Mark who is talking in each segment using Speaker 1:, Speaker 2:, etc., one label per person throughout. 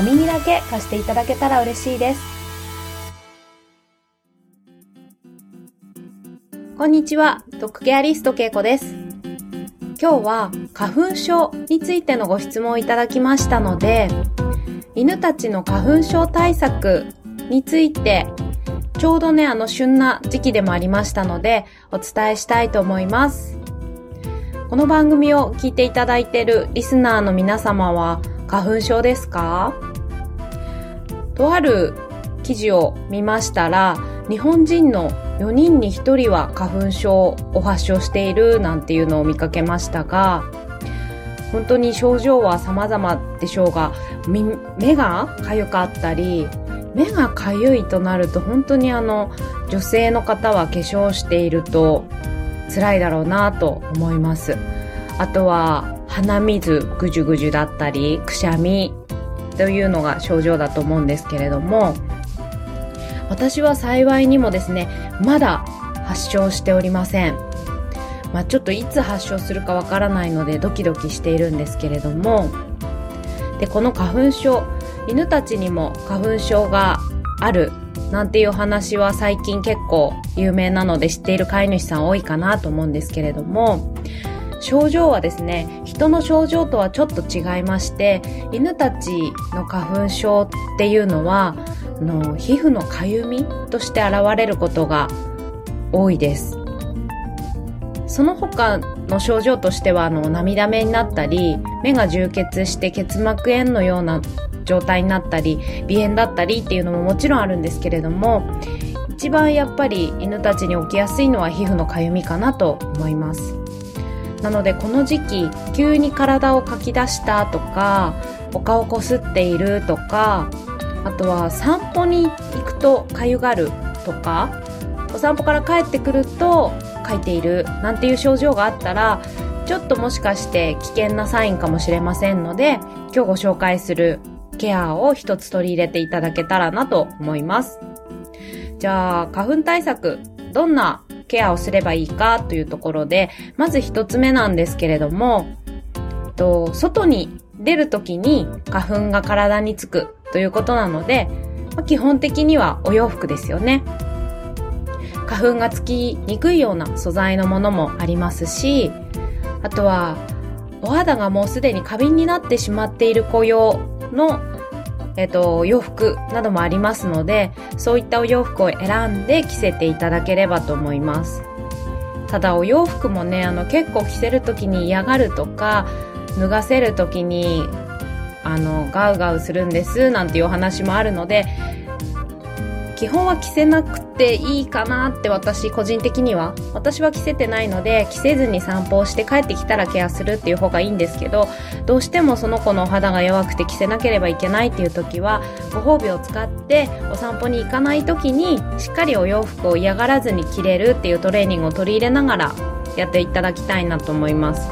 Speaker 1: お耳だけ貸していただけたら嬉しいです。こんにちは、ドッグケアリストけいこです。今日は花粉症についてのご質問をいただきましたので、犬たちの花粉症対策についてちょうどね、あの、旬な時期でもありましたので、お伝えしたいと思います。この番組を聞いていただいているリスナーの皆様は、花粉症ですか？とある記事を見ましたら、日本人の4人に1人は花粉症を発症しているなんていうのを見かけましたが、本当に症状は様々でしょうが、目が痒かったり、目がかゆいとなると本当にあの女性の方は化粧していると辛いだろうなと思います。あとは鼻水ぐじゅぐじゅだったりくしゃみというのが症状だと思うんですけれども私は幸いにもですねまだ発症しておりません。まあ、ちょっといつ発症するかわからないのでドキドキしているんですけれどもでこの花粉症犬たちにも花粉症があるなんていう話は最近結構有名なので知っている飼い主さん多いかなと思うんですけれども症状はですね人の症状とはちょっと違いまして犬たちの花粉症っていうのはあの皮膚のかゆみとして現れることが多いです。その他の症状としてはあの涙目になったり目が充血して結膜炎のような状態になったり鼻炎だったりっていうのももちろんあるんですけれども一番やっぱり犬たちに起きやすいのは皮膚のかゆみかなと思います。なのでこの時期急に体をかき出したとかお顔こすっているとかあとは散歩に行くとかゆがるとかお散歩から帰ってくるとかいているなんていう症状があったらちょっともしかして危険なサインかもしれませんので今日ご紹介するケアを一つ取り入れていただけたらなと思います。じゃあ、花粉対策、どんなケアをすればいいかというところで、まず一つ目なんですけれども、と外に出るときに花粉が体につくということなので、まあ、基本的にはお洋服ですよね。花粉がつきにくいような素材のものもありますし、あとはお肌がもうすでに過敏になってしまっている子用のえっ、と、洋服などもありますので、そういったお洋服を選んで着せていただければと思います。ただお洋服もね、あの結構着せる時に嫌がるとか、脱がせる時に、あの、ガウガウするんですなんていうお話もあるので、基本は着せなくていいかなって私個人的には。私は着せてないので着せずに散歩をして帰ってきたらケアするっていう方がいいんですけどどうしてもその子のお肌が弱くて着せなければいけないっていう時はご褒美を使ってお散歩に行かない時にしっかりお洋服を嫌がらずに着れるっていうトレーニングを取り入れながらやっていただきたいなと思います。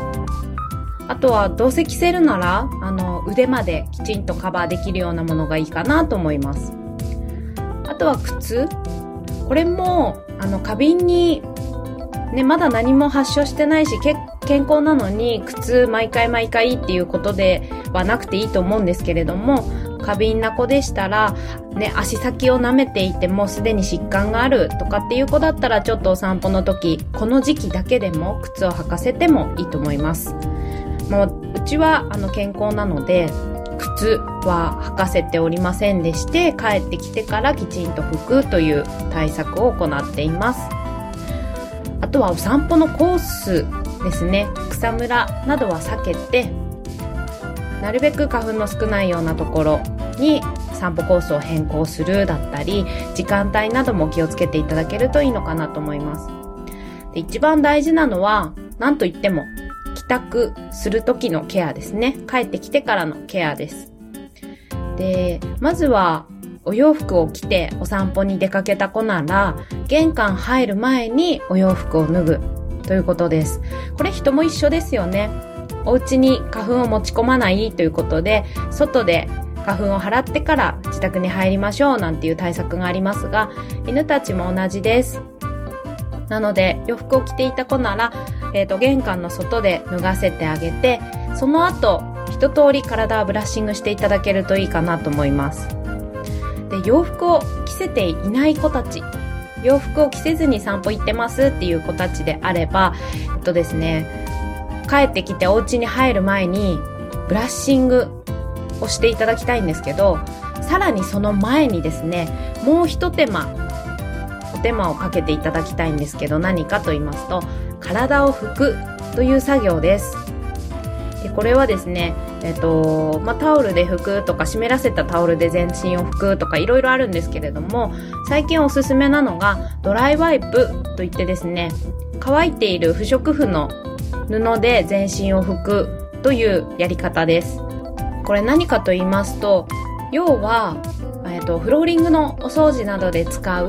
Speaker 1: あとはどうせ着せるならあの腕まできちんとカバーできるようなものがいいかなと思います。とは靴これも、あの、過敏に、ね、まだ何も発症してないし、健康なのに、靴毎回毎回っていうことではなくていいと思うんですけれども、過敏な子でしたら、ね、足先を舐めていてもすでに疾患があるとかっていう子だったら、ちょっとお散歩の時、この時期だけでも靴を履かせてもいいと思います。もう、うちは、あの、健康なので、は履かせておりませんでして帰ってきてからきちんと拭くという対策を行っていますあとはお散歩のコースですね草むらなどは避けてなるべく花粉の少ないようなところに散歩コースを変更するだったり時間帯なども気をつけていただけるといいのかなと思いますで一番大事なのは何と言っても帰宅する時のケアですね。帰ってきてからのケアです。で、まずはお洋服を着てお散歩に出かけた子なら、玄関入る前にお洋服を脱ぐということです。これ人も一緒ですよね。お家に花粉を持ち込まないということで、外で花粉を払ってから自宅に入りましょうなんていう対策がありますが、犬たちも同じです。なので、洋服を着ていた子なら、えっ、ー、と、玄関の外で脱がせてあげて、その後、一通り体をブラッシングしていただけるといいかなと思います。で、洋服を着せていない子たち、洋服を着せずに散歩行ってますっていう子たちであれば、えっとですね、帰ってきてお家に入る前に、ブラッシングをしていただきたいんですけど、さらにその前にですね、もう一手間、お手間をかけていただきたいんですけど、何かと言いますと、体を拭くという作業です。でこれはですね、えっと、まあ、タオルで拭くとか湿らせたタオルで全身を拭くとかいろいろあるんですけれども、最近おすすめなのがドライワイプといってですね、乾いている不織布の布で全身を拭くというやり方です。これ何かと言いますと、要は、えっと、フローリングのお掃除などで使う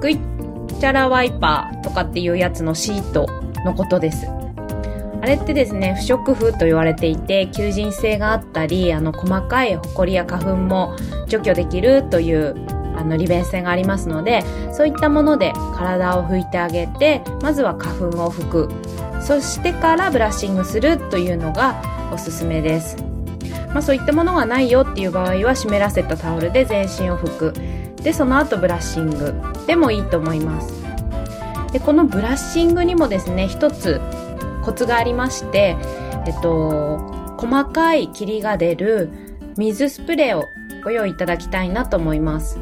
Speaker 1: グイッチャラワイパーとかっていうやつのシートのことです。あれってですね、不織布と言われていて、求人性があったり、あの、細かいホコリや花粉も除去できるという、あの、利便性がありますので、そういったもので体を拭いてあげて、まずは花粉を拭く。そしてからブラッシングするというのがおすすめです。まあそういったものがないよっていう場合は湿らせたタオルで全身を拭く。で、その後ブラッシングでもいいと思います。で、このブラッシングにもですね、一つコツがありまして、えっと、細かい霧が出る水スプレーをご用意いただきたいなと思います。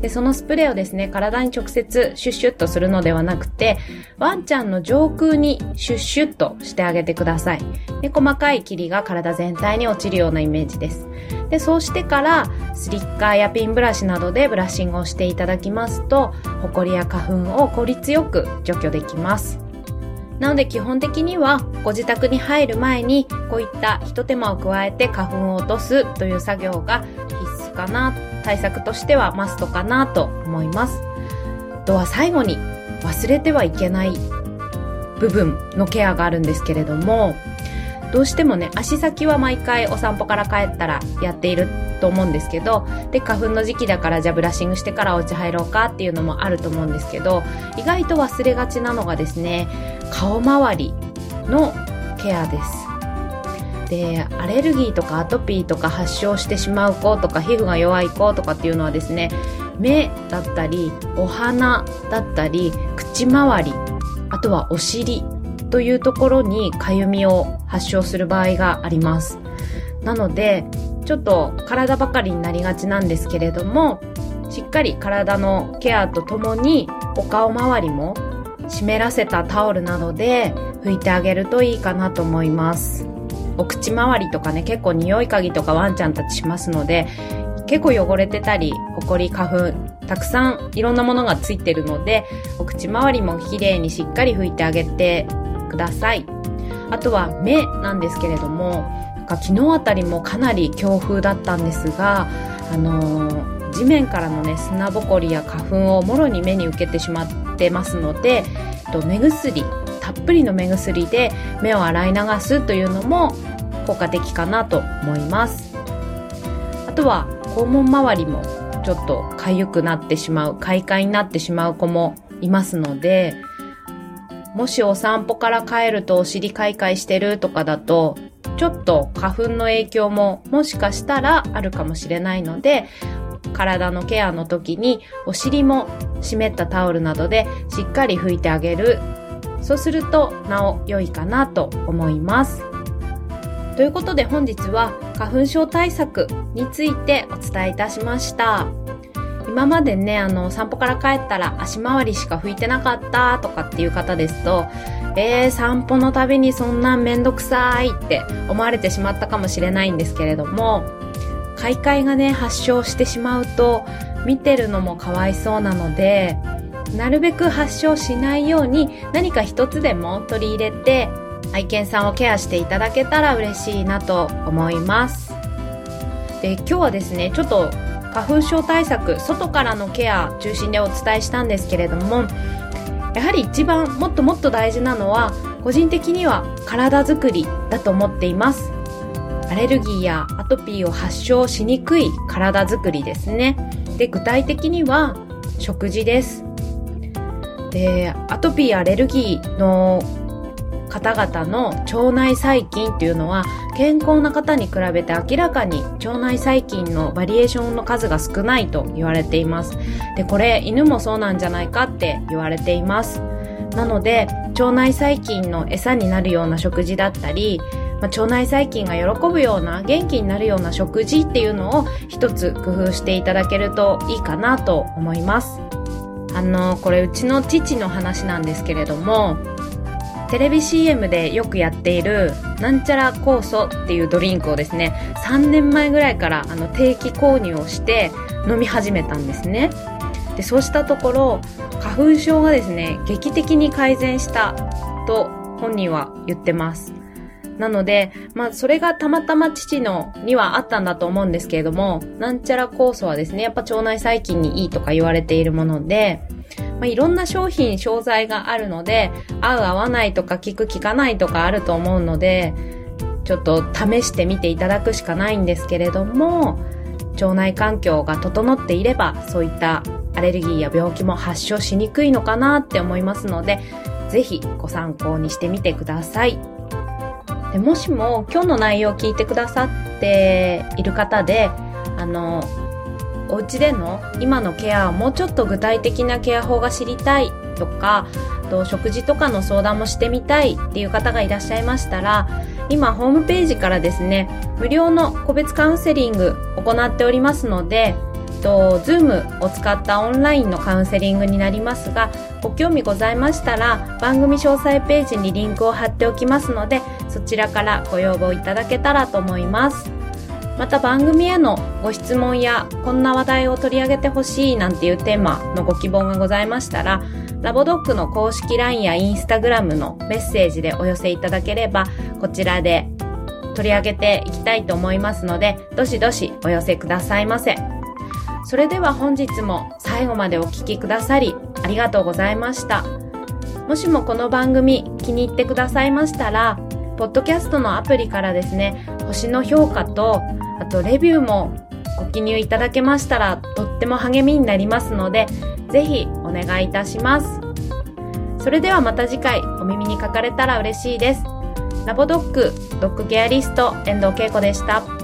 Speaker 1: で、そのスプレーをですね、体に直接シュッシュッとするのではなくて、ワンちゃんの上空にシュッシュッとしてあげてください。で、細かい霧が体全体に落ちるようなイメージです。で、そうしてから、スリッカーやピンブラシなどでブラッシングをしていただきますと、ホコリや花粉を効率よく除去できます。なので基本的にはご自宅に入る前にこういったひと手間を加えて花粉を落とすという作業が必須かな、対策としてはマストかなと思います。あとは最後に忘れてはいけない部分のケアがあるんですけれども、どうしてもね、足先は毎回お散歩から帰ったらやっていると思うんですけど、で、花粉の時期だからじゃあブラッシングしてからお家入ろうかっていうのもあると思うんですけど、意外と忘れがちなのがですね、顔周りのケアです。で、アレルギーとかアトピーとか発症してしまう子とか皮膚が弱い子とかっていうのはですね、目だったり、お鼻だったり、口周り、あとはお尻というところにかゆみを発症する場合があります。なので、ちょっと体ばかりになりがちなんですけれども、しっかり体のケアとともにお顔周りも湿らせたタオルなどで拭いてあげるといいかなと思います。お口周りとかね、結構匂い嗅ぎとかワンちゃんたちしますので、結構汚れてたり、ホコリ、花粉、たくさんいろんなものがついてるので、お口周りも綺麗にしっかり拭いてあげてください。あとは目なんですけれども、なんか昨日あたりもかなり強風だったんですが、あのー、地面からのね、砂ぼこりや花粉をもろに目に受けてしまってますので、と目薬、たっぷりの目薬で目を洗い流すというのも効果的かなと思います。あとは肛門周りもちょっと痒くなってしまう、快快になってしまう子もいますので、もしお散歩から帰るとお尻かいかいしてるとかだと、ちょっと花粉の影響ももしかしたらあるかもしれないので、体のケアの時にお尻も湿ったタオルなどでしっかり拭いてあげる。そうするとなお良いかなと思います。ということで本日は花粉症対策についてお伝えいたしました。今までね、あの、散歩から帰ったら足回りしか拭いてなかったとかっていう方ですと、えー、散歩のたびにそんなんめんどくさいって思われてしまったかもしれないんですけれども、開会がね、発症してしまうと、見てるのもかわいそうなので、なるべく発症しないように何か一つでも取り入れて、愛犬さんをケアしていただけたら嬉しいなと思います。で今日はですねちょっと花粉症対策外からのケア中心でお伝えしたんですけれどもやはり一番もっともっと大事なのは個人的には体づくりだと思っています。アレルギーやアトピーを発症しにくい体づくりですね。で具体的には食事です。でアトピーアレルギーの方々の腸内細菌っていうのは健康な方に比べて明らかに腸内細菌のバリエーションの数が少ないと言われています。でこれ犬もそうなんじゃないかって言われています。なので腸内細菌の餌になるような食事だったり、まあ、腸内細菌が喜ぶような元気になるような食事っていうのを一つ工夫していただけるといいかなと思います。あのこれうちの父の話なんですけれどもテレビ CM でよくやっているなんちゃら酵素っていうドリンクをですね3年前ぐらいからあの定期購入をして飲み始めたんですね。でそうしたところ花粉症がですね劇的に改善したと本人は言ってます。なので、まあ、それがたまたま父のにはあったんだと思うんですけれども、なんちゃら酵素はですね、やっぱ腸内細菌にいいとか言われているもので、まあ、いろんな商品、商材があるので、合う合わないとか効く効かないとかあると思うので、ちょっと試してみていただくしかないんですけれども、腸内環境が整っていれば、そういったアレルギーや病気も発症しにくいのかなって思いますので、ぜひご参考にしてみてください。でもしも今日の内容を聞いてくださっている方で、あの、お家での今のケアをもうちょっと具体的なケア法が知りたいとかと食事とかの相談もしてみたいっていう方がいらっしゃいましたら今ホームページからですね無料の個別カウンセリング行っておりますのでと Zoom を使ったオンラインのカウンセリングになりますがご興味ございましたら番組詳細ページにリンクを貼っておきますのでそちらからご要望いただけたらと思います。また番組へのご質問やこんな話題を取り上げてほしいなんていうテーマのご希望がございましたらラボドッグの公式 LINE や Instagram のメッセージでお寄せいただければこちらで取り上げていきたいと思いますのでどしどしお寄せくださいませ。それでは本日も最後までお聴きくださりありがとうございました。もしもこの番組気に入ってくださいましたらポッドキャストのアプリからですね星の評価とあとレビューもご記入いただけましたらとっても励みになりますので、ぜひお願いいたします。それではまた次回お耳にかかれたら嬉しいです。ラボドッグ、ドッグケアリスト、遠藤恵子でした。